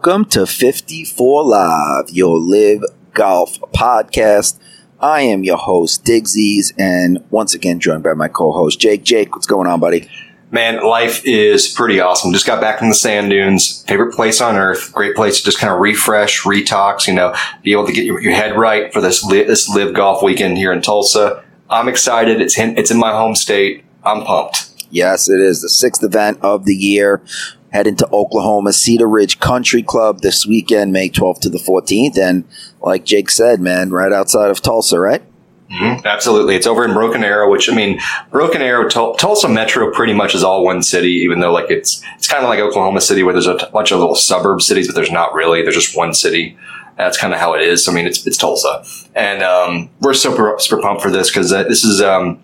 Welcome to 54 Live, your LIV golf podcast. I am your host, Digsies, and once again joined by my co-host, Jake. Jake, what's going on, buddy? Man, life is pretty awesome. Just got back from the sand dunes. Favorite place on earth. Great place to just kind of refresh, retox, you know, be able to get your, your head right for this, li- this LIV golf weekend here in Tulsa. I'm excited. It's in, it's in my home state. I'm pumped. Yes, it is the sixth event of the year. Heading to Oklahoma Cedar Ridge Country Club this weekend, May 12th to the 14th. And like Jake said, man, right outside of Tulsa, right? Mm-hmm. Absolutely. It's over in Broken Arrow, which I mean, Broken Arrow, Tul- Tulsa Metro pretty much is all one city, even though like it's, it's kind of like Oklahoma City where there's a t- bunch of little suburb cities, but there's not really. There's just one city. That's kind of how it is. I mean, it's, it's Tulsa. And, um, we're super, super pumped for this because uh, this is, um,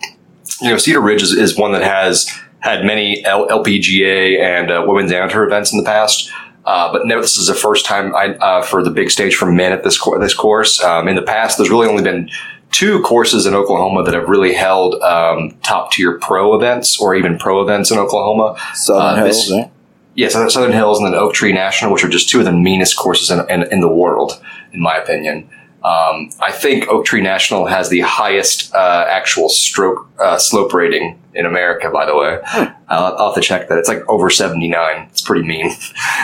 you know, Cedar Ridge is, is one that has had many L- LPGA and uh, women's amateur events in the past. Uh, but no, this is the first time I, uh, for the big stage for men at this this course. Um, in the past, there's really only been two courses in Oklahoma that have really held um, top tier pro events or even pro events in Oklahoma. Southern Uh, Hills, right? Yeah, Southern, Southern Hills and then Oak Tree National, which are just two of the meanest courses in, in, in the world, in my opinion. Um, I think Oak Tree National has the highest uh, actual stroke uh, slope rating in America. By the way, I'll, I'll have to check that. It's like over seventy nine. It's pretty mean.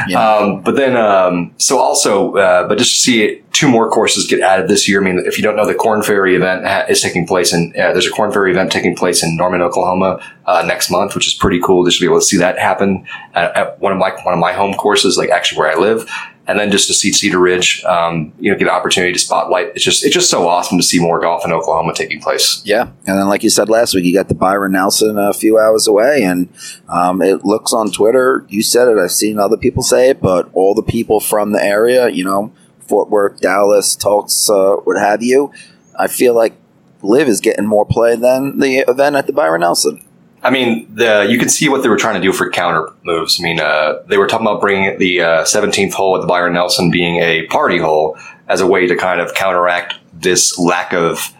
Yeah. Um, but then, um, so also, uh, but just to see it, two more courses get added this year. I mean, if you don't know, the Korn Ferry event ha- is taking place in, uh, there's a Korn Ferry event taking place in Norman, Oklahoma, uh, next month, which is pretty cool just to be able to see that happen at, at one of my, one of my home courses, like actually where I live. And then just to see Cedar Ridge, um, you know, get an opportunity to spotlight. It's just, it's just so awesome to see more golf in Oklahoma taking place. Yeah, and then like you said last week, you got the Byron Nelson a few hours away, and um, it looks on Twitter. You said it. I've seen other people say it, but all the people from the area, you know, Fort Worth, Dallas, Tulsa, what have you, I feel like LIV is getting more play than the event at the Byron Nelson. I mean, the, you can see what they were trying to do for counter moves. I mean, uh, they were talking about bringing the uh, 17th hole at the Byron Nelson being a party hole as a way to kind of counteract this lack of,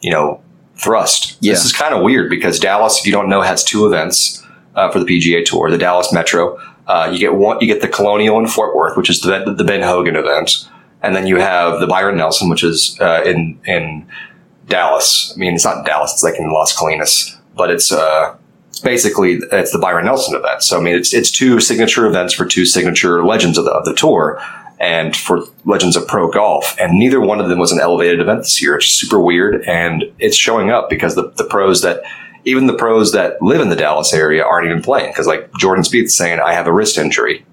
you know, thrust. Yeah. This is kind of weird because Dallas, if you don't know, has two events uh, for the PGA Tour. The Dallas Metro, uh, you get one, you get the Colonial in Fort Worth, which is the, the Ben Hogan event, and then you have the Byron Nelson, which is uh, in in Dallas. I mean, it's not Dallas; it's like in Las Colinas, but it's uh, it's basically it's the Byron Nelson event. So I mean, it's it's two signature events for two signature legends of the of the tour, and for legends of pro golf. And neither one of them was an elevated event this year. It's super weird, and it's showing up because the the pros that even the pros that live in the Dallas area aren't even playing because like Jordan Spieth saying, "I have a wrist injury."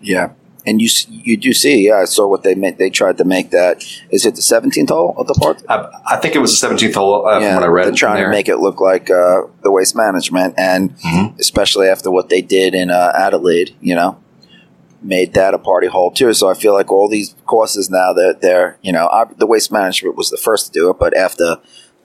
Yeah. And you you do see, yeah, I saw what they made. They tried to make that. Is it the 17th hole of the part? I, I think it was the 17th hole uh, yeah, what I read. they're trying to make it look like uh, the waste management, and Mhm. especially after what they did in uh, Adelaide, you know, made that a party hole too. So I feel like all these courses now that they're, you know, ob- the waste management was the first to do it, but after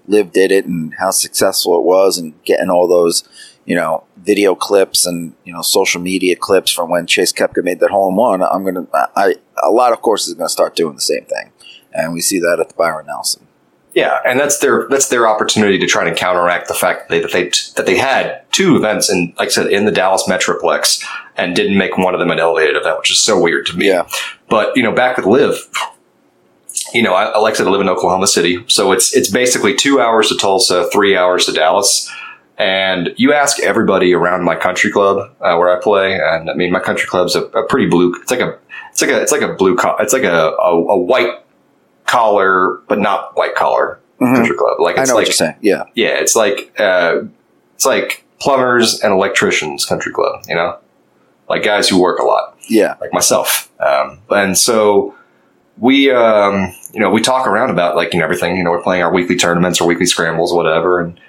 Liv did it and how successful it was, and getting all those, you know, video clips and you know social media clips from when Chase Koepka made that hole in one, I'm gonna, I, a lot of courses are gonna start doing the same thing, and we see that at the Byron Nelson. Yeah, and that's their that's their opportunity to try to counteract the fact that they that they, that they had two events in like I said in the Dallas Metroplex and didn't make one of them an elevated event, which is so weird to me. Yeah. But you know, back with LIV, you know, I, like I said, I live in Oklahoma City, so it's it's basically two hours to Tulsa, three hours to Dallas. And you ask everybody around my country club uh, where I play, and I mean, my country club's a, a pretty blue. It's like a, it's like a, it's like a blue. Co- it's like a, a, a white collar, but not white collar Mhm. country club. Like I it's know what like you're saying. Yeah. yeah, it's like uh, it's like plumbers and electricians country club. You know, like guys who work a lot Yeah. like myself. Um, and so we, um, you know, we talk around about like, you know, everything, you know, we're playing our weekly tournaments or weekly scrambles, whatever. And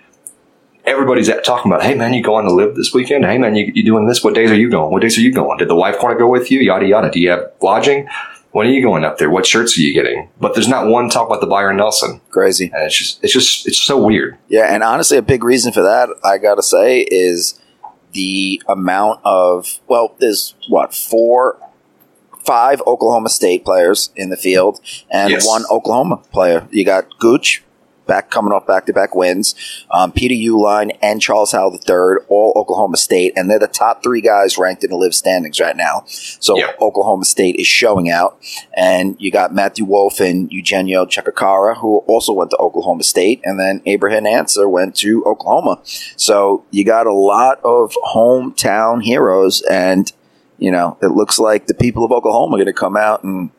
everybody's at, talking about, Hey man, you going to LIV this weekend? Hey man, you, you doing this? What days are you going? What days are you going? Did the wife want to go with you? Yada, yada. Do you have lodging? When are you going up there? What shirts are you getting? But there's not one talk about the Byron Nelson. Crazy. And it's just, it's just, it's so weird. Yeah, and honestly, a big reason for that, I gotta say, is the amount of well, there's what four, five Oklahoma State players in the field, and Yes. one Oklahoma player. You got Gooch back coming off back to back wins. Um, Peter Uihlein and Charles Howell III, all Oklahoma State, and they're the top three guys ranked in the LIV standings right now. So Yeah. Oklahoma State is showing out, and you got Matthew Wolff and Eugenio Chacarra, who also went to Oklahoma State, and then Abraham Ancer went to Oklahoma. So you got a lot of hometown heroes, and you know it looks like the people of Oklahoma are going to come out and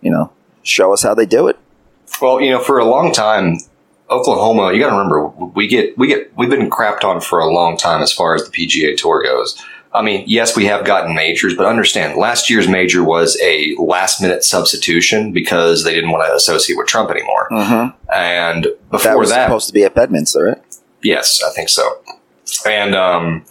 you know show us how they do it. Well, you know, for a long time, Oklahoma, you got to remember, we get, we get, we've been crapped on for a long time as far as the PGA Tour goes. I mean, yes, we have gotten majors, but understand last year's major was a last minute substitution because they didn't want to associate with Trump anymore. Mm-hmm. And before That was that, supposed to be at Bedminster, right? Yes, I think so. And um,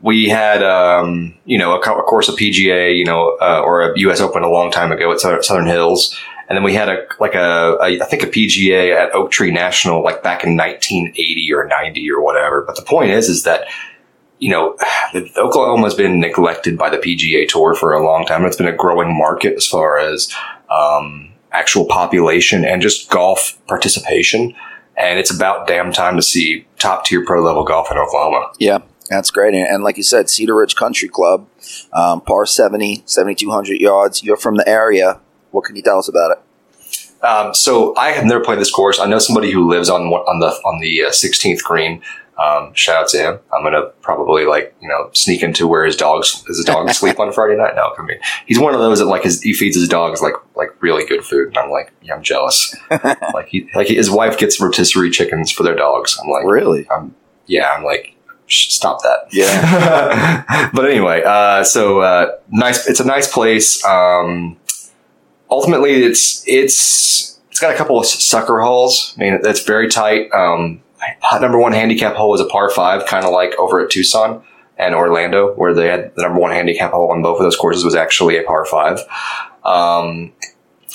we had, um, you know, a, co- of course, a PGA, you know, uh, or a U.S. Open a long time ago at Southern Hills, and then we had a like a, a I think a PGA at Oak Tree National like back in 1980 or 90 or whatever. But the point is, is that you know, Oklahoma's been neglected by the PGA Tour for a long time. It's been a growing market as far as um, actual population and just golf participation. And it's about damn time to see top tier pro level golf in Oklahoma. Yeah, that's great. And, and like you said, Cedar Ridge Country Club, um, par 70, 7,200 yards. You're from the area. What can you tell us about it? Um, so I have never played this course. I know somebody who lives on on the on the uh, 16th green. Um, shout out to him. I'm gonna probably like you know sneak into where his dogs his dogs sleep on Friday night. No, I mean he's one of those that like his, he feeds his dogs like like really good food, and I'm like yeah, I'm jealous. like he like his wife gets rotisserie chickens for their dogs. I'm like Really? I'm yeah, I'm like stop that. Yeah. but anyway, uh, so uh, nice. It's a nice place. Um, ultimately, it's it's it's got a couple of sucker holes. I mean, that's very tight. Um, number one handicap hole is a par five, kind of like over at Tucson and Orlando, where they had the number one handicap hole on both of those courses was actually a par five. Um,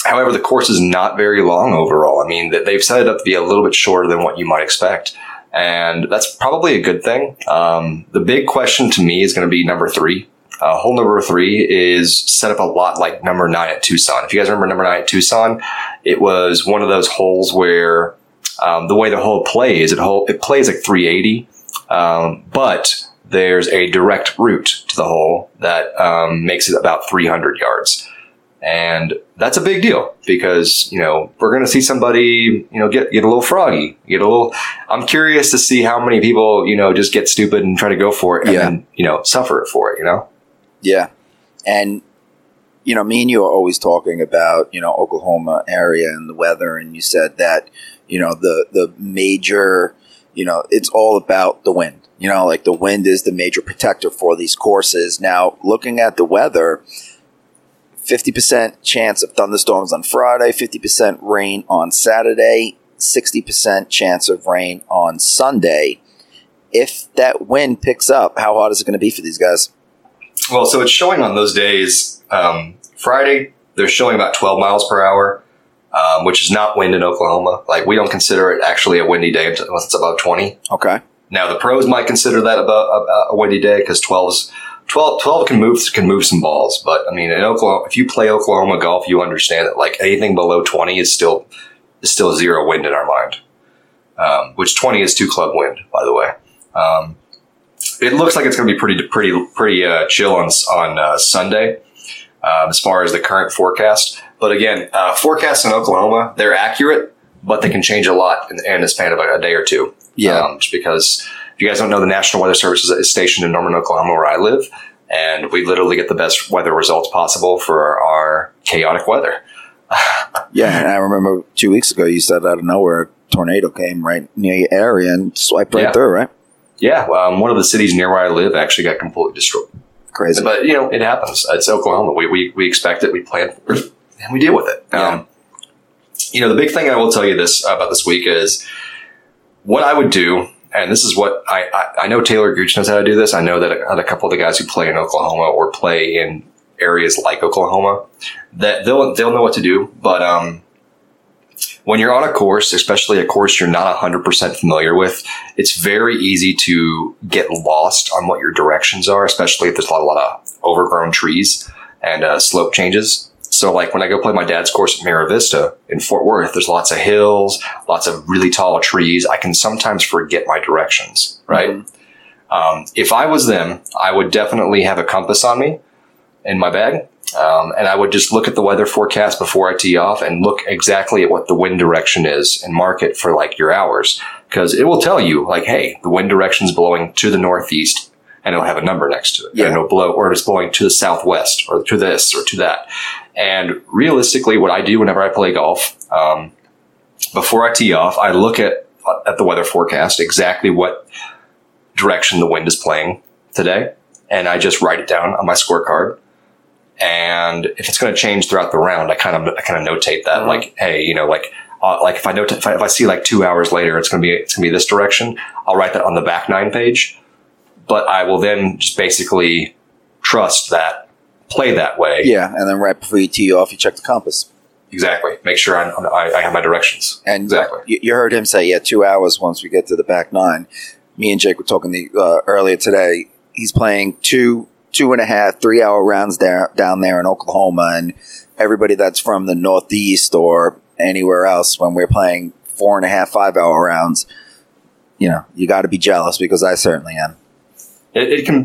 however, the course is not very long overall. I mean, they've set it up to be a little bit shorter than what you might expect. And that's probably a good thing. Um, the big question to me is going to be number three. Uh, hole number three is set up a lot like number nine at Tucson. If you guys remember number nine at Tucson, it was one of those holes where um, the way the hole plays, it, hole, it plays like 380, um, but there's a direct route to the hole that um, makes it about 300 yards. And that's a big deal because, you know, we're going to see somebody, you know, get, get a little froggy, get a little, I'm curious to see how many people, you know, just get stupid and try to go for it and Yeah. then, you know, suffer for it, you know? Yeah. And, you know, me and you are always talking about, you know, Oklahoma area and the weather. And you said that, you know, the, the major, you know, it's all about the wind. You know, like the wind is the major protector for these courses. Now, looking at the weather, 50% chance of thunderstorms on Friday, 50% rain on Saturday, 60% chance of rain on Sunday. If that wind picks up, how hot is it going to be for these guys? Well, so it's showing on those days. Um, Friday, they're showing about 12 miles per hour, um, which is not wind in Oklahoma. Like, we don't consider it actually a windy day unless it's above 20. Okay. Now, the pros might consider that about a, a windy day because 12's 12, 12 can move can move some balls. But I mean, in Oklahoma, if you play Oklahoma golf, you understand that like anything below 20 is still is still zero wind in our mind. Um, which 20 is two club wind, by the way. Um, it looks like it's going to be pretty pretty pretty uh, chill on on uh, Sunday um, as far as the current forecast. But again, uh, forecasts in Oklahoma they're accurate, but they can change a lot in, in the span of a, a day or two. Yeah. Um, just because if you guys don't know, the National Weather Service is- is stationed in Norman, Oklahoma, where I live, and we literally get the best weather results possible for our chaotic weather. Yeah, and I remember two weeks ago you said out of nowhere a tornado came right near your area and swiped right Yeah. through, right? Yeah, um, one of the cities near where I live actually got completely destroyed. Crazy. But you know, it happens. It's Oklahoma. We we, we expect it. We plan for it, and we deal with it. Yeah. Um, you know, the big thing I will tell you this about this week is what I would do, and this is what I I, I know Talor Gooch knows how to do this. I know that a, a couple of the guys who play in Oklahoma or play in areas like Oklahoma that they'll they'll know what to do. But um, when you're on a course, especially a course you're not 100% familiar with, it's very easy to get lost on what your directions are, especially if there's a lot, a lot of overgrown trees and uh, slope changes. So like when I go play my dad's course at Mira Vista in Fort Worth, there's lots of hills, lots of really tall trees. I can sometimes forget my directions, right? Mm-hmm. Um, if I was them, I would definitely have a compass on me in my bag. Um, and I would just look at the weather forecast before I tee off and look exactly at what the wind direction is and mark it for like your hours because it will tell you like, hey, the wind direction is blowing to the northeast and it'll have a number next to it. Yeah. And it'll blow, or it's blowing to the southwest, or to this, or to that. And realistically, what I do whenever I play golf, um, before I tee off, I look at at the weather forecast exactly what direction the wind is playing today, and I just write it down on my scorecard. And if it's going to change throughout the round, I kind of I kind of notate that, uh-huh. like, hey, you know, like uh, like if I note if I, if I see like two hours later, it's going to be it's going to be this direction. I'll write that on the back nine page but I will then just basically trust that play that way. Yeah, and then right before you tee off, you check the compass. Exactly. Make sure I, I, I have my directions. And exactly. You, you, heard him say, yeah, two hours once we get to the back nine. Me and Jake were talking the, uh, earlier today. He's playing two, two and a half, three hour rounds there, down there in Oklahoma. And everybody that's from the Northeast or anywhere else, when we're playing four and a half, five hour rounds, you know, you got to be jealous because I certainly am it, it, can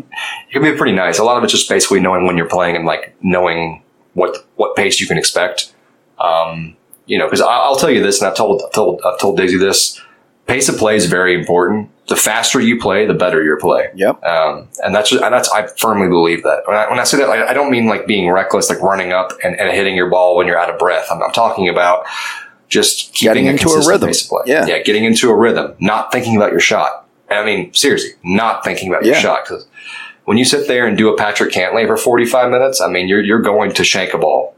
it can be pretty nice. A lot of it's just basically knowing when you're playing and like knowing what what pace you can expect. Um, you know, because I'll tell you this, and I've told I've told I've told Daisy this. Pace of play is very important. The faster you play, the better your play. Yep. Um, and that's just, and that's I firmly believe that. When I, when I say that, I, I don't mean like being reckless, like running up and, and hitting your ball when you're out of breath. I'm, I'm talking about just keeping getting into a, a rhythm. Yeah. Yeah. Getting into a rhythm, not thinking about your shot. I mean, seriously, not thinking about your shot because when you sit there and do a Patrick Cantlay for 45 minutes, I mean, you're, you're going to shank a ball.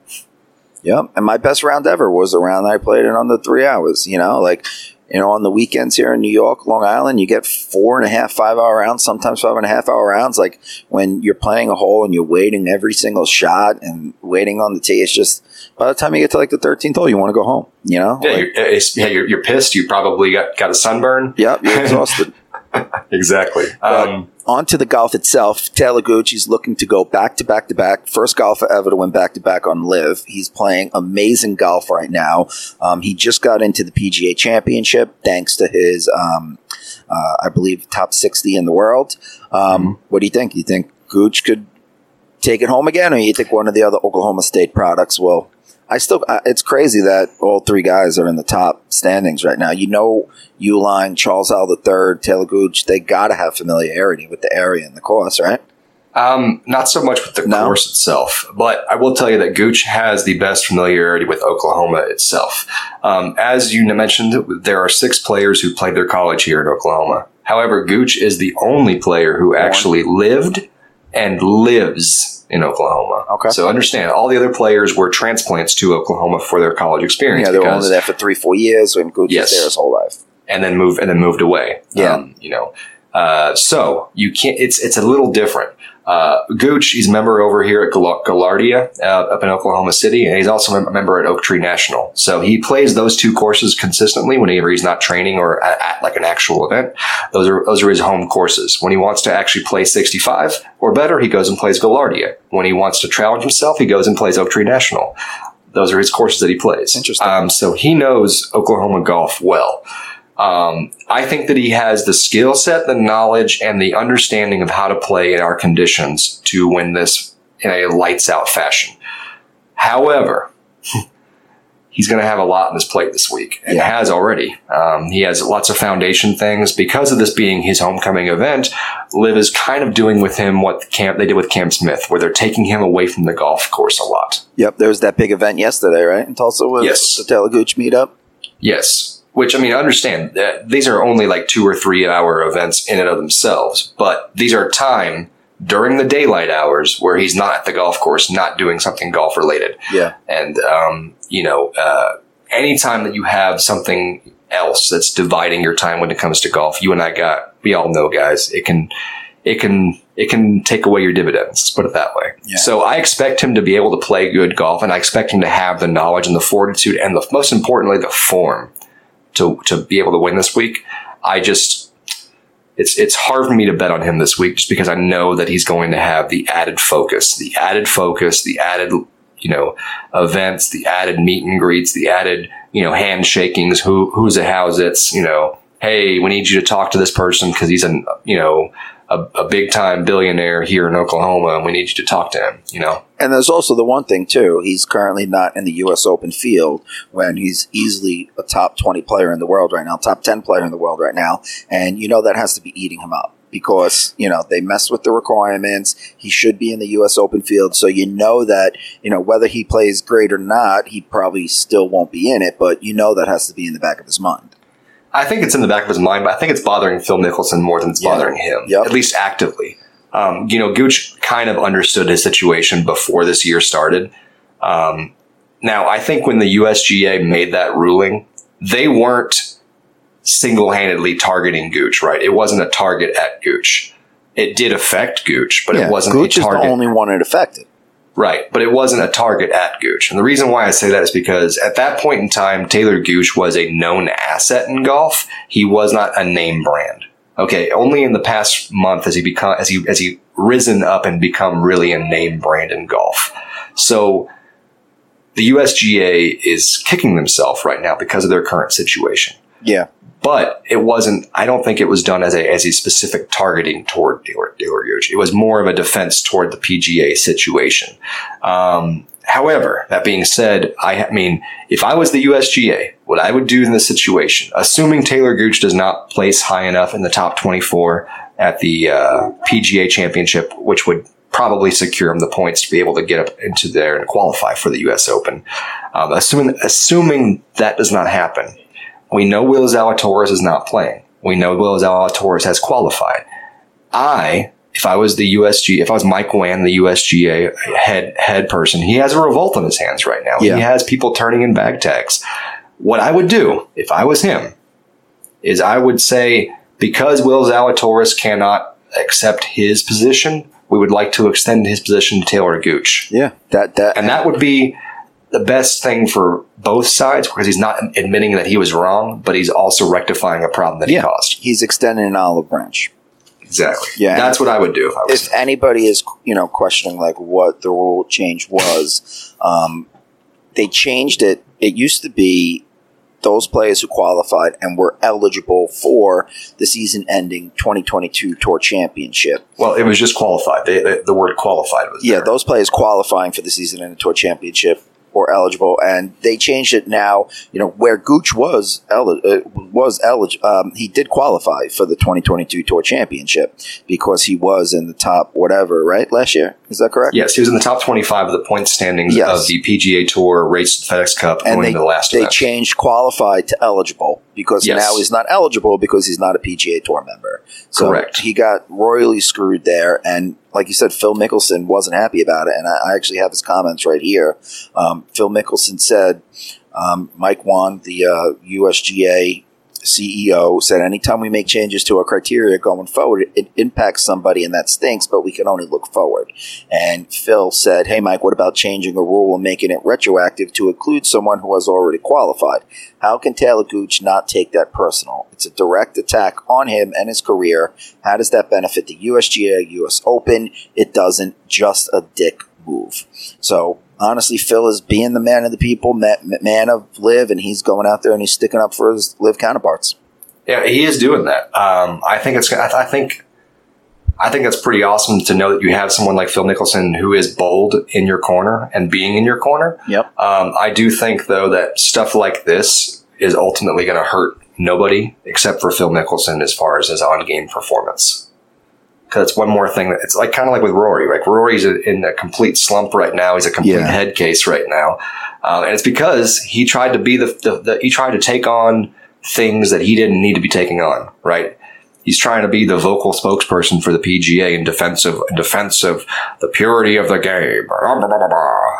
Yep. And my best round ever was the round I played in under three hours. You know, like, you know, on the weekends here in New York, Long Island, you get four and a half, five hour rounds, sometimes five and a half hour rounds. Like when you're playing a hole and you're waiting every single shot and waiting on the tee, it's just by the time you get to like the 13th hole, you want to go home, you know? Yeah, like, you're, yeah, you're, you're, pissed. You probably got, got a sunburn. Yep, you're exhausted. exactly. Um, on to the golf itself. Talor Gooch, he's looking to go back to back to back. First golfer ever to win back to back on LIV. He's playing amazing golf right now. Um, he just got into the PGA Championship thanks to his, um, uh, I believe, top 60 in the world. Um, mm-hmm. What do you think? You think Gooch could take it home again, or you think one of the other Oklahoma State products will I still, it's crazy that all three guys are in the top standings right now. You know, Uihlein, Charles Howell III, Talor Gooch, they got to have familiarity with the area and the course, right? Um, not so much with the no. course itself, but I will tell you that Gooch has the best familiarity with Oklahoma itself. Um, as you mentioned, there are six players who played their college here in Oklahoma. However, Gooch is the only player who actually lived and lives in Oklahoma. Okay. So understand, all the other players were transplants to Oklahoma for their college experience. Yeah, they were only there for three, four years, and Gooch yes. was there his whole life, and then move and then moved away. Yeah, um, you know. Uh, so you can't. It's it's a little different. Uh, Gooch, he's a member over here at Gaillardia uh, up in Oklahoma City, and he's also a member at Oak Tree National. So he plays those two courses consistently whenever he's not training or at, at, like an actual event. Those are those are his home courses. When he wants to actually play 65 or better, he goes and plays Gaillardia. When he wants to challenge himself, he goes and plays Oak Tree National. Those are his courses that he plays. Interesting. Um, so he knows Oklahoma golf well. Um, I think that he has the skill set, the knowledge, and the understanding of how to play in our conditions to win this in a lights out fashion. However, he's going to have a lot on his plate this week and yeah. has already. Um, he has lots of foundation things because of this being his homecoming event. LIV is kind of doing with him what camp they did with Cam Smith, where they're taking him away from the golf course a lot. Yep, there was that big event yesterday, right, in Tulsa with yes. the Gooch meetup. Yes, which I mean, I understand that these are only like two or three hour events in and of themselves, but these are time during the daylight hours where he's not at the golf course, not doing something golf related. Yeah. And, um, you know, uh, anytime that you have something else that's dividing your time when it comes to golf, you and I got, we all know guys, it can, it can, it can take away your dividends. Let's put it that way. Yeah. So I expect him to be able to play good golf and I expect him to have the knowledge and the fortitude and the, most importantly, the form to to be able to win this week. I just it's it's hard for me to bet on him this week just because I know that he's going to have the added focus, the added focus, the added you know events, the added meet and greets, the added you know handshakings. Who who's it? How's it's you know. Hey, we need you to talk to this person because he's a you know a, a big time billionaire here in Oklahoma, and we need you to talk to him. You know, And there's also the one thing too. He's currently not in the U.S. Open field when he's easily a top 20 player in the world right now, top 10 player in the world right now, and you know that has to be eating him up because you know they mess with the requirements. He should be in the U.S. Open field, so you know that you know whether he plays great or not, he probably still won't be in it. But you know that has to be in the back of his mind. I think it's in the back of his mind, but I think it's bothering Phil Mickelson more than it's Yeah. bothering him, Yep. at least actively. Um, you know, Gooch kind of understood his situation before this year started. Um, now, I think when the USGA made that ruling, they weren't single handedly targeting Gooch, right? It wasn't a target at Gooch. It did affect Gooch, but it wasn't Gooch is the only one it affected. Right, but it wasn't a target at Gooch. And the reason why I say that is because at that point in time, Talor Gooch was a known asset in golf. He was not a name brand. Okay, only in the past month has he become as he as he risen up and become really a name brand in golf. So the USGA is kicking themselves right now because of their current situation Yeah, but it wasn't. I don't think it was done as a as a specific targeting toward Talor Gooch. It was more of a defense toward the PGA situation. Um, however, that being said, I ha- mean, if I was the USGA, what I would do in this situation, assuming Talor Gooch does not place high enough in the top twenty four at the uh, PGA Championship, which would probably secure him the points to be able to get up into there and qualify for the U.S. Open. Um, assuming assuming that does not happen, we know Will Zalatoris is not playing. We know Will Zalatoris has qualified. I, if I was the USG, if I was Mike Whan, the USGA head head person, he has a revolt on his hands right now. Yeah. He has people turning in bag tags. What I would do if I was him is I would say because Will Zalatoris cannot accept his position, we would like to extend his position to Talor Gooch yeah. That that and that would be the best thing for both sides because he's not admitting that he was wrong, but he's also rectifying a problem that Yeah. he caused. he's extending an olive branch. Exactly. Yeah. that's what I would do if I was. if anybody is you know questioning like what the rule change was um, they changed it it used to be those players who qualified and were eligible for the season ending 2022 tour championship well, it was just qualified. They, the, the word qualified was yeah there. those players qualifying for the season ending tour championship were eligible and they changed it now. You know where gooch was eli- uh, was eligible um, he did qualify for the 2022 tour championship because he was in the top whatever right last year is that correct Yes, he was in the top 25 of the point standings Yes. of the PGA Tour race to the FedEx Cup and going they, the last they event. changed qualified to eligible because Yes. now he's not eligible because he's not a PGA Tour member. So Correct. he got royally screwed there, and like you said, Phil Mickelson wasn't happy about it, and I, I actually have his comments right here. Um, Phil Mickelson said, um, "Mike Whan, the uh, USGA." CEO said, anytime we make changes to our criteria going forward, it, impacts somebody and that stinks, but we can only look forward. And Phil said, Hey, Mike, what about changing a rule and making it retroactive to include someone who has already qualified? How can Talor Gooch not take that personal? It's a direct attack on him and his career. How does that benefit the USGA, US Open? It doesn't. Just a dick move. So honestly, Phil is being the man of the people, man of LIV, and he's going out there and he's sticking up for his LIV counterparts. Yeah, he is doing that. Um, I think it's. I think. I think that's pretty awesome to know that you have someone like Phil Mickelson who is bold in your corner and being in your corner. Yep. Um, I do think though that stuff like this is ultimately going to hurt nobody except for Phil Mickelson as far as his on-game performance. Because it's one more thing that it's like kind of like with Rory. Like Rory's in a complete slump right now. He's a complete Yeah. head case right now, uh, and it's because he tried to be the, the, the he tried to take on things that he didn't need to be taking on. Right. He's trying to be the vocal spokesperson for the PGA in defense of in defense of the purity of the game,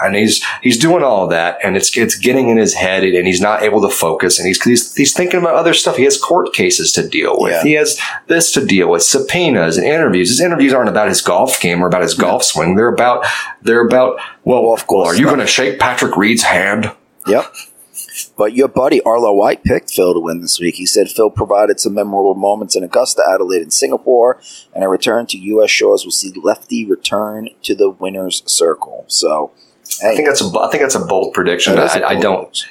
and he's he's doing all of that, and it's it's getting in his head, and he's not able to focus, and he's he's, he's thinking about other stuff. He has court cases to deal with. Yeah. He has this to deal with, subpoenas and interviews. His interviews aren't about his golf game or about his golf swing. They're about they're about well, Well, of course are you going to shake Patrick Reed's hand? Yep. But your buddy Arlo White picked Phil to win this week. He said Phil provided some memorable moments in Augusta, Adelaide, and Singapore, and a return to U.S. shores will see Lefty return to the winner's circle. So I think that's a I think that's a bold prediction. A I, I bold don't.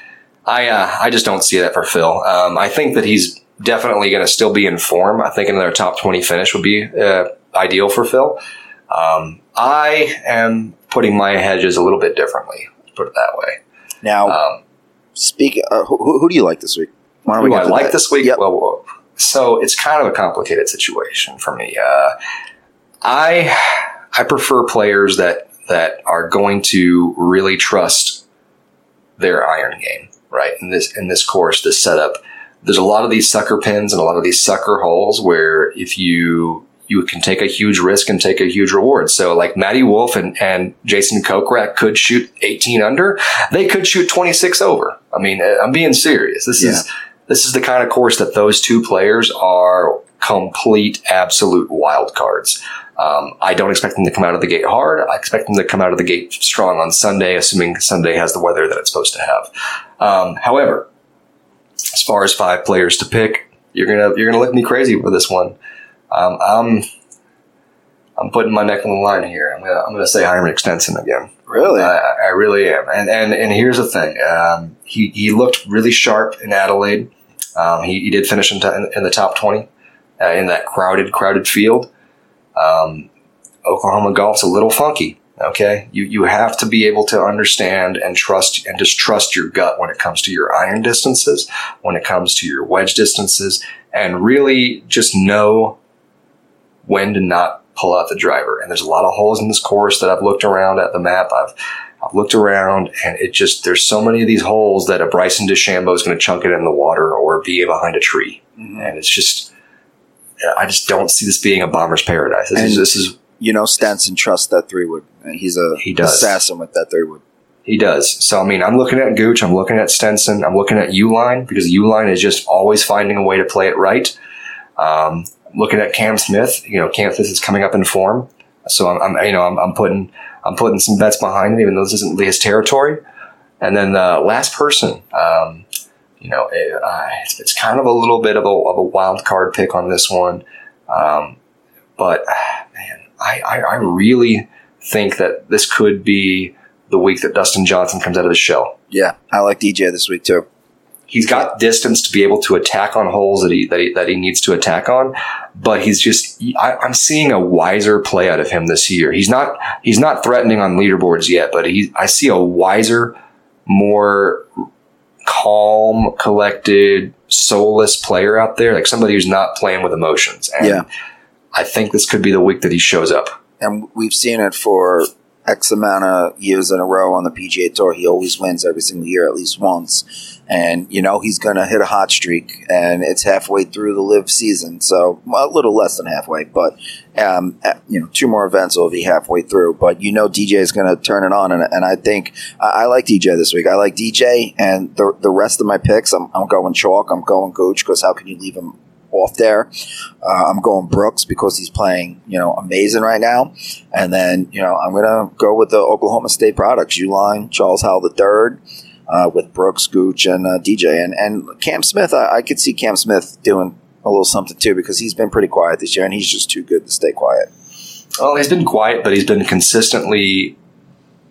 I uh, I just don't see that for Phil. Um, I think that he's definitely going to still be in form. I think another top twenty finish would be uh, ideal for Phil. Um, I am putting my hedges a little bit differently. Let's put it that way. Now, Um, speak. Uh, who, who do you like this week? Why don't who do I like that? this week? Yep. Well, well, so it's kind of a complicated situation for me. Uh, I I prefer players that that are going to really trust their iron game, right? In this in this course, this setup, there's a lot of these sucker pins and a lot of these sucker holes where if you you can take a huge risk and take a huge reward. So like Matty Wolff and, and Jason Kokrak could shoot 18 under. They could shoot 26 over. I mean, I'm being serious. This is this is the kind of course that those two players are complete, absolute wild cards. Um, I don't expect them to come out of the gate hard. I expect them to come out of the gate strong on Sunday, assuming Sunday has the weather that it's supposed to have. Um, however, as far as five players to pick, you're gonna you're gonna look me crazy with this one. Um, I'm I'm putting my neck on the line here. I'm gonna I'm gonna say Henrik Stenson again. Really? I, I really am. And and and here's the thing. Um, he he looked really sharp in Adelaide. Um, he, he did finish in, t- in the top twenty uh, in that crowded crowded field. Um, Oklahoma golf's a little funky. Okay, you you have to be able to understand and trust and just trust your gut when it comes to your iron distances, when it comes to your wedge distances, and really just know when to not pull out the driver. And there's a lot of holes in this course that I've looked around at the map. I've I've looked around and it just there's so many of these holes that a Bryson DeChambeau is going to chunk it in the water or be behind a tree, Mhm. and it's just I just don't see this being a bomber's paradise. This is this is You know, Stenson trusts that three wood. And he's a He does. assassin with that three wood. He does. So I mean, I'm looking at Gooch. I'm looking at Stenson. I'm looking at Uihlein because Uihlein is just always finding a way to play it right. Um, looking at Cam Smith. You know, Cam Smith is coming up in form. So I'm, I'm you know, I'm, I'm putting I'm putting some bets behind him, even though this isn't really his territory. And then the last person, um, you know, it, uh, it's, it's kind of a little bit of a, of a wild card pick on this one. Um, but man, I, I, I really think that this could be the week that Dustin Johnson comes out of the shell. Yeah, I like DJ this week too. He's got distance to be able to attack on holes that he that he, that he needs to attack on, but he's just I, I'm seeing a wiser play out of him this year. He's not he's not threatening on leaderboards yet, but he I see a wiser, more calm, collected, soulless player out there, like somebody who's not playing with emotions. And Yeah. I think this could be the week that he shows up. and we've seen it for X amount of years in a row on the PGA Tour. He always wins every single year at least once, and you know he's going to hit a hot streak, and it's halfway through the LIV season, so a little less than halfway, but um, uh, you know two more events will be halfway through. But you know DJ is going to turn it on, and, and I think I, I like DJ this week. I like DJ, and the the rest of my picks, I'm, I'm going chalk. I'm going Gooch because how can you leave him? Off there, uh, I'm going Brooks because he's playing, you know, amazing right now. And then, you know, I'm going to go with the Oklahoma State products, Uihlein, Charles Howell III, uh, with Brooks, Gooch, and uh, DJ. And, and Cam Smith, I, I could see Cam Smith doing a little something too because he's been pretty quiet this year and he's just too good to stay quiet. Well, he's been quiet, but he's been consistently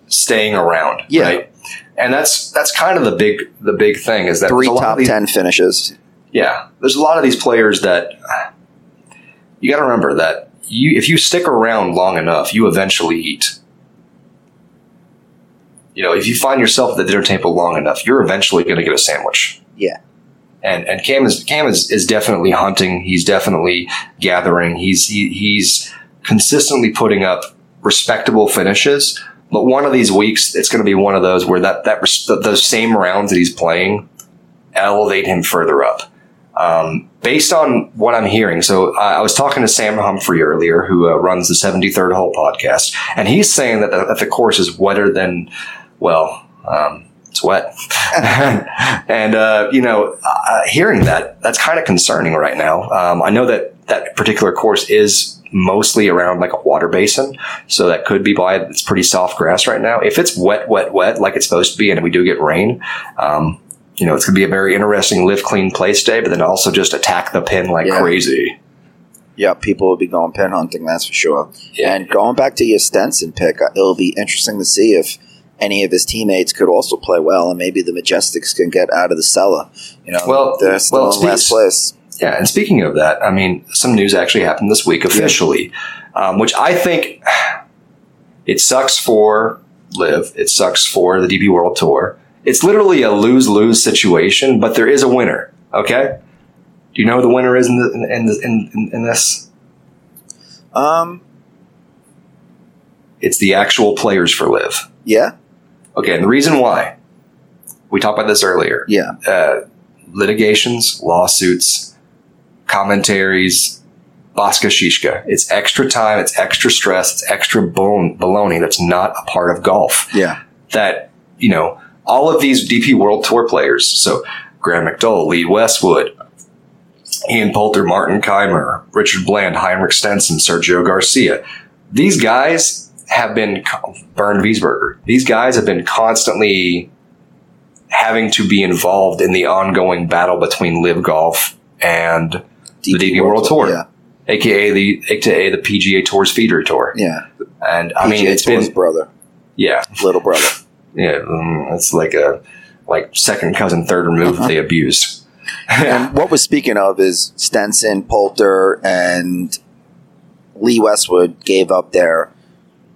staying around. Yeah. Right? And that's that's kind of the big the big thing is that Three there's a lot of top these- 10 finishes. Yeah, there's a lot of these players that you got to remember that you if you stick around long enough, you eventually eat. You know, if you find yourself at the dinner table long enough, you're eventually going to get a sandwich. Yeah. And and Cam is Cam is, is definitely hunting. He's definitely gathering. He's he, he's consistently putting up respectable finishes. But one of these weeks, it's going to be one of those where that that those same rounds that he's playing elevate him further up. Um, based on what I'm hearing, so I, I was talking to Sam Humphrey earlier, who uh, runs the 73rd Hole podcast, and he's saying that the, that the course is wetter than, well, um, it's wet. and, uh, you know, uh, hearing that, that's kind of concerning right now. Um, I know that that particular course is mostly around like a water basin. So that could be why it's pretty soft grass right now. If it's wet, wet, wet, like it's supposed to be, and we do get rain, um, you know, it's going to be a very interesting lift, clean place day, but then also just attack the pin like Yeah. crazy. Yeah, people will be going pin hunting, that's for sure. Yeah. And going back to your Stenson pick, uh, it'll be interesting to see if any of his teammates could also play well, and maybe the Majesticks can get out of the cellar. You know, Well- they're still well, in last place. Yeah, and speaking of that, I mean, some news actually happened this week officially, um, which I think it sucks for LIV. It sucks for the DP World Tour. It's literally a lose lose situation, but there is a winner. Okay, do you know who the winner is in the, in, in, in, in this? Um, It's the actual players for LIV. yeah, Okay, and the reason why we talked about this earlier. yeah, uh, litigations, lawsuits, commentaries, Baska Shishka. It's extra time, it's extra stress, it's extra bone, baloney that's not a part of golf. yeah, That, you know, all of these DP World Tour players, so Graham McDowell, Lee Westwood, Ian Poulter, Martin Kaymer, Richard Bland, Henrik Stenson, Sergio Garcia, these guys have been, Bernd Wiesberger, these guys have been constantly having to be involved in the ongoing battle between LIV Golf and the DP World Tour, Yeah, aka the aka the PGA Tour's feeder tour. yeah. And I mean, PGA it's Tour's been brother, yeah, little brother. yeah, um, it's like a like second cousin, third removed. Uh-huh. They abused. And what we're speaking of is Stenson, Poulter, and Lee Westwood gave up their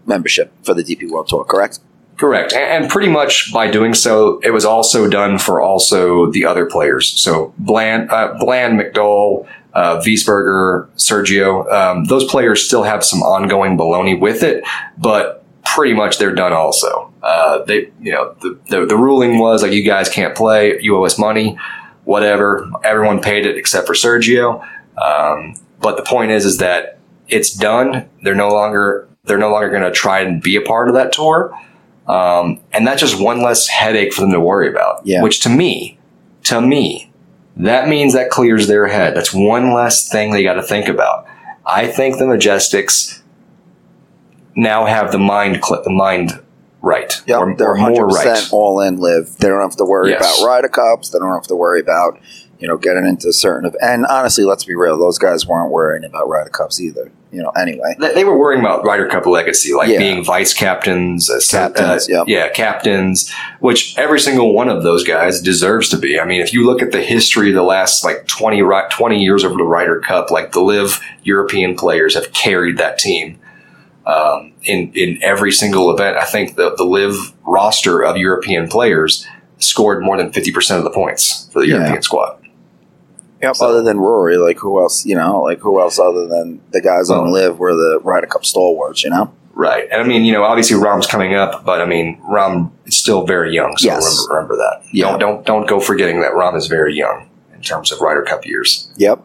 membership for the DP World Tour. Correct? Correct, and, pretty much by doing so, it was also done for also the other players. So Bland, uh, Bland, McDowell, uh, Wiesberger, Sergio, um, those players still have some ongoing baloney with it, but pretty much they're done also. Uh, they, you know, the, the the ruling was like you guys can't play, you owe us money, whatever. Everyone paid it except for Sergio. Um, but the point is, is that it's done. They're no longer they're no longer going to try and be a part of that tour. Um, and that's just one less headache for them to worry about. Yeah. Which to me, to me, that means that clears their head. That's one less thing they got to think about. I think the Majesticks now have the mind cl- the mind right, Yep, or, they're more 100% right. all in LIV. They don't have to worry Yes. about Ryder Cups. They don't have to worry about, you know, getting into certain. Of, and honestly, let's be real, those guys weren't worrying about Ryder Cups either. You know, anyway. They, were worrying about Ryder Cup legacy, like Yeah. being vice captains, Captains, uh, yep. yeah, captains, which every single one of those guys deserves to be. I mean, if you look at the history of the last like 20, 20 years over the Ryder Cup, like the LIV European players have carried that team. Um, in, in every single event, I think the, the LIV roster of European players scored more than 50% of the points for the Yeah. European squad. Yep. So- other than Rory, like who else? You know, like who else other than the guys on Oh. LIV were the Ryder Cup stalwarts? You know. Right. And I mean, you know, obviously Rahm's coming up, but I mean, Rahm is still very young. So Yes. remember, remember that. Yeah. Don't, don't, don't go forgetting that Rahm is very young in terms of Ryder Cup years. Yep.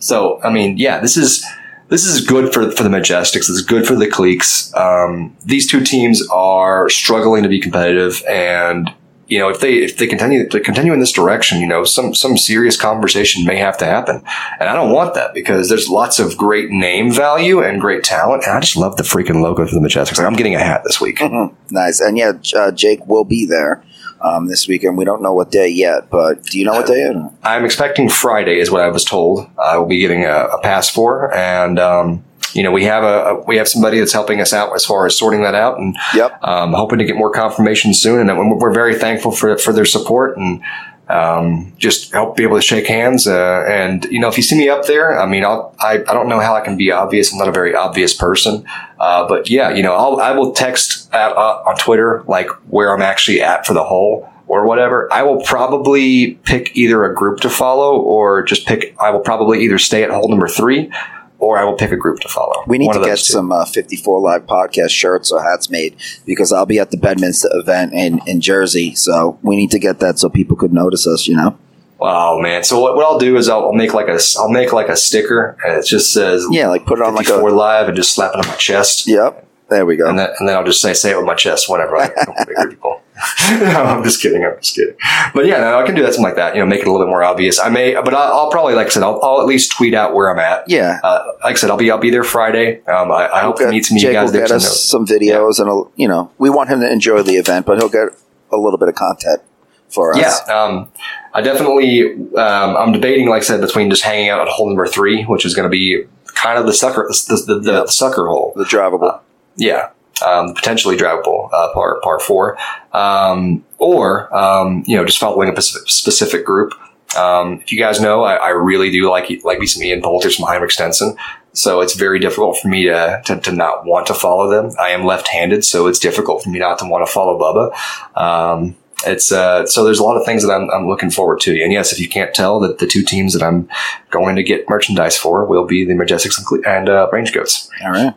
So, I mean, yeah, this is, this is good for, for the Majesticks. This is good for the Cleeks. Um, these two teams are struggling to be competitive and, you know, if they if they continue to continue in this direction, you know, some some serious conversation may have to happen, and I don't want that because there's lots of great name value and great talent, and I just love the freaking logo for the Majesticks. Like I'm getting a hat this week. Mhm. Nice. And yeah, uh, Jake will be there um, this weekend. We don't know what day yet, but do you know what day? I'm expecting Friday is what I was told. I will be getting a, a pass for, and um, you know we have a, a we have somebody that's helping us out as far as sorting that out, and Yep. um, hoping to get more confirmation soon. And we're very thankful for for their support and. Um, just help be able to shake hands, uh, and you know, if you see me up there, I mean, I'll, I I don't know how I can be obvious. I'm not a very obvious person, uh, but yeah, you know, I'll I will text at, uh, on Twitter like where I'm actually at for the hole or whatever. I will probably pick either a group to follow or just pick. I will probably either stay at hole number three, or I will pick a group to follow. We need One to get two. some uh, 54 Live podcast shirts or hats made because I'll be at the Bedminster event in, in Jersey. So we need to get that so people could notice us, you know? Oh man! So what, what I'll do is I'll, I'll make like a I'll make like a sticker and it just says Yeah, like put it on like 54 a. live and just slap it on my chest. Yep. There we go. And then, and then I'll just say say it with my chest whenever I bigger people. no, I'm just kidding. I'm just kidding. But yeah, no, I can do that something like that. You know, make it a little bit more obvious. I may, but I'll, I'll probably like I said, I'll, I'll at least tweet out where I'm at. yeah. Uh, like I said, I'll be I'll be there Friday. Um, I, I hope to meet some of you guys there. get to us know- some videos and, a, you know, we want him to enjoy the event, but he'll get a little bit of content for us. Yeah, um, I definitely. Um, I'm debating, like I said, between just hanging out at hole number three, which is going to be kind of the sucker, the, the, the, the sucker hole. The drivable. Yeah. um, potentially drivable uh, par par four, um, or um, you know just following a specific, group. Um, if you guys know, I, I, really do like like me some Ian Poulter, some Henrik Stenson. So it's very difficult for me to, to, to, not want to follow them. I am left-handed, so it's difficult for me not to want to follow Bubba. Um, it's uh, so there's a lot of things that I'm, I'm looking forward to. And yes, if you can't tell, that the two teams that I'm going to get merchandise for will be the Majesticks and, and uh, Range Goats. All right.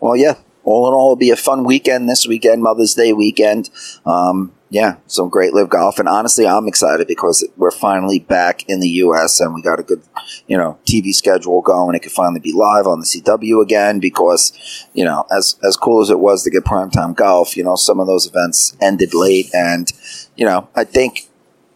Well, yeah. All in all, it'll be a fun weekend this weekend, Mother's Day weekend. Um, yeah, some great LIV golf, and honestly, I'm excited because we're finally back in the U.S. and we got a good, you know, TV schedule going. It could finally be live on the CW again because, you know, as as cool as it was to get primetime golf, you know, some of those events ended late, and you know, I think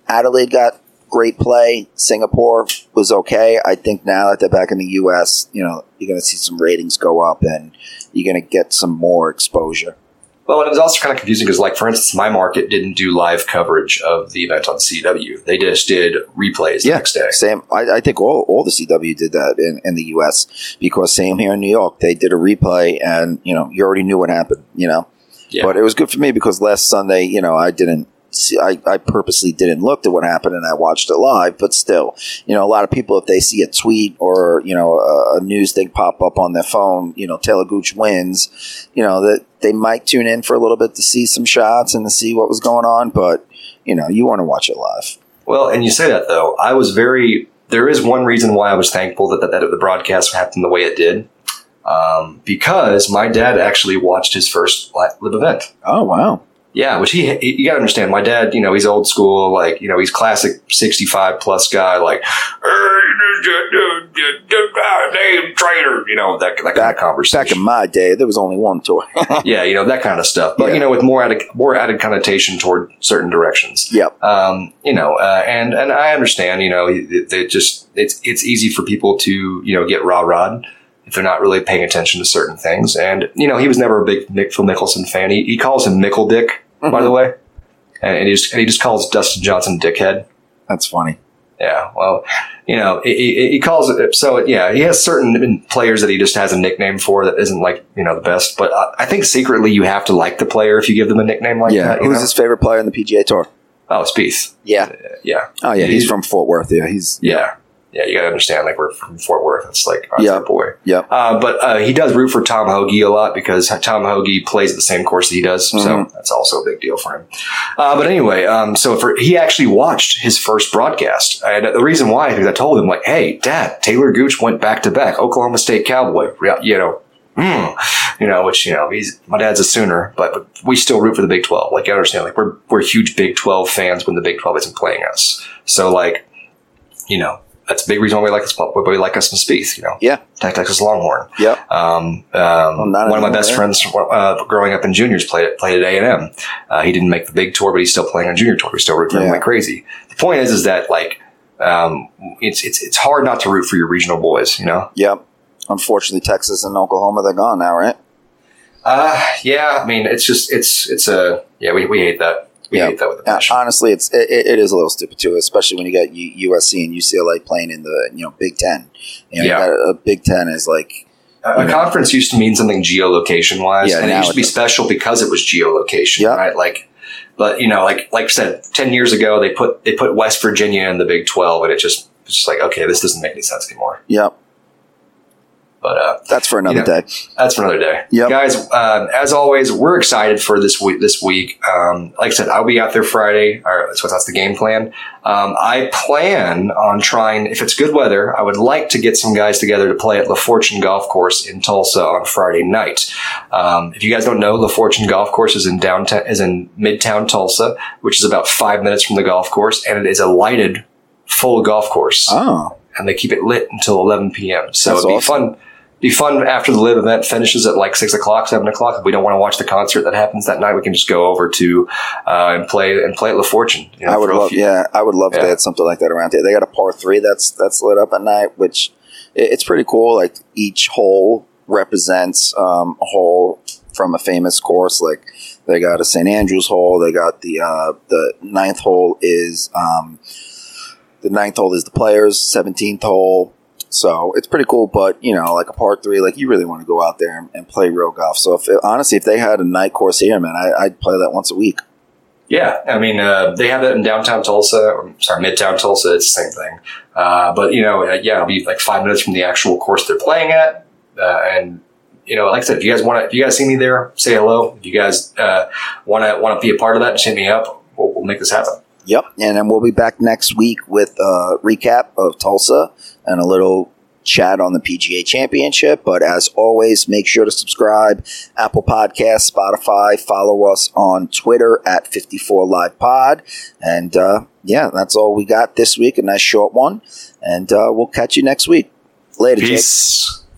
Adelaide got great play. Singapore was okay. I think now that they're back in the U.S., you know, you're going to see some ratings go up, and you're going to get some more exposure. Well, it was also kind of confusing because, like, for instance, my market didn't do live coverage of the event on CW. They just did replays yeah, next day. Same. I, I, think all, all the CW did that in, in the US because same here in New York. They did a replay and, you know, you already knew what happened, you know. Yeah. But it was good for me because last Sunday, you know, I didn't see, I, I purposely didn't look at what happened and I watched it live, but still, you know, a lot of people, if they see a tweet or, you know, a, a news thing pop up on their phone, you know, Talor Gooch wins, you know, that they might tune in for a little bit to see some shots and to see what was going on, but, you know, you want to watch it live. Well, and you say that though, I was very, there is one reason why I was thankful that, that, that the broadcast happened the way it did. Um, because my dad actually watched his first live event. Oh, wow. Yeah, which he, you got to understand. My dad, you know, he's old school, like you know, he's classic sixty five plus guy, like traitor, you know that that kind back, of conversation. Back in my day, there was only one toy. yeah, you know that kind of stuff, but yeah. you know, with more added more added connotation toward certain directions. Yep. Um, you know, uh, and and I understand. You know, it just it's it's easy for people to you know get raw rod if they're not really paying attention to certain things. And, you know, he was never a big Nick Phil Mickelson fan. He, he calls him Mickle Dick, mm-hmm. by the way. And, and, he just, and he just calls Dustin Johnson Dickhead. That's funny. Yeah. Well, you know, he, he calls it, so yeah, he has certain players that he just has a nickname for that isn't like, you know, the best. But I think secretly you have to like the player if you give them a nickname like yeah. that. Who's know? his favorite player in the PGA Tour? Oh, Spieth. Yeah. Yeah. Oh, yeah. He's, he's, from Fort Worth. Yeah. He's, yeah yeah, you got to understand, like we're from Fort Worth. It's like our yep. boy. Yeah. Uh, but uh, he does root for Tom Hoge a lot because Tom Hoge plays at the same course that he does, mm-hmm. so that's also a big deal for him. Uh, but anyway, um, so for he actually watched his first broadcast, and the reason why is I told him like, "Hey, Dad, Talor Gooch went back to back, Oklahoma State Cowboy, you know." Mm. you know, which you know, he's my dad's a Sooner, but, but we still root for the Big Twelve. Like, you understand, like we're we're huge Big Twelve fans when the Big Twelve isn't playing us. So, like, you know, that's a big reason why we like us. Why we like us in Spieth. You know, yeah, Texas Longhorn. Yeah. Um, um, well, one of my best there. friends uh, growing up in juniors played played at A and M. Uh, he didn't make the big tour, but he's still playing on junior tour. He's still rooting yeah. like crazy. The point is, is that like um, it's it's it's hard not to root for your regional boys. You know. Yep. Unfortunately, Texas and Oklahoma they're gone now, right? Uh, yeah. I mean, it's just it's it's a yeah. We we hate that. We yeah. hate that with a passion. honestly, it's it, it is a little stupid too, especially when you got USC and UCLA playing in the you know Big Ten. You know, yeah, you a Big Ten is like a, conference used to mean something geolocation wise, yeah, and it used to be special because it was geolocation, yeah. right? Like, but you know, like like I said, ten years ago they put they put West Virginia in the Big Twelve, and it just it's just like okay, this doesn't make any sense anymore. Yep. But uh, that's for another you know, day. That's for another day. Yep. guys. Uh, as always, we're excited for this week. This week, um, like I said, I'll be out there Friday. Or, so that's the game plan. Um, I plan on trying. If it's good weather, I would like to get some guys together to play at La Fortune Golf Course in Tulsa on Friday night. Um, if you guys don't know, La Fortune Golf Course is in downtown, is in Midtown Tulsa, which is about five minutes from the golf course, and it is a lighted full golf course. Oh and they keep it lit until 11 p.m. So That's it'd be awesome. fun be fun after the LIV event finishes at like six o'clock, seven o'clock. If we don't want to watch the concert that happens that night, we can just go over to uh, and play and play at La Fortune. You know, I would love, few, yeah, I would love yeah. to have something like that around here. They got a par three that's that's lit up at night, which it's pretty cool. Like each hole represents um, a hole from a famous course. Like they got a St Andrews hole. They got the uh, the ninth hole is um, the ninth hole is the players. Seventeenth hole So it's pretty cool, but you know, like a par three, like you really want to go out there and, and play real golf. So if honestly, if they had a night course here, man, I, I'd play that once a week. Yeah, I mean, uh, they have that in downtown Tulsa, or sorry, midtown Tulsa. It's the same thing. Uh, but you know, uh, yeah, it'll be like five minutes from the actual course they're playing at, uh, and you know, like I said, if you guys want to, if you guys see me there, say hello. If you guys want to want to be a part of that, just hit me up. We'll, we'll make this happen. Yep, and then we'll be back next week with a recap of Tulsa and a little chat on the PGA Championship. But as always, make sure to subscribe, Apple Podcast, Spotify, follow us on Twitter at 54 Live Pod. And uh, yeah, that's all we got this week. A nice short one. And uh, we'll catch you next week. Later, Peace. Jake.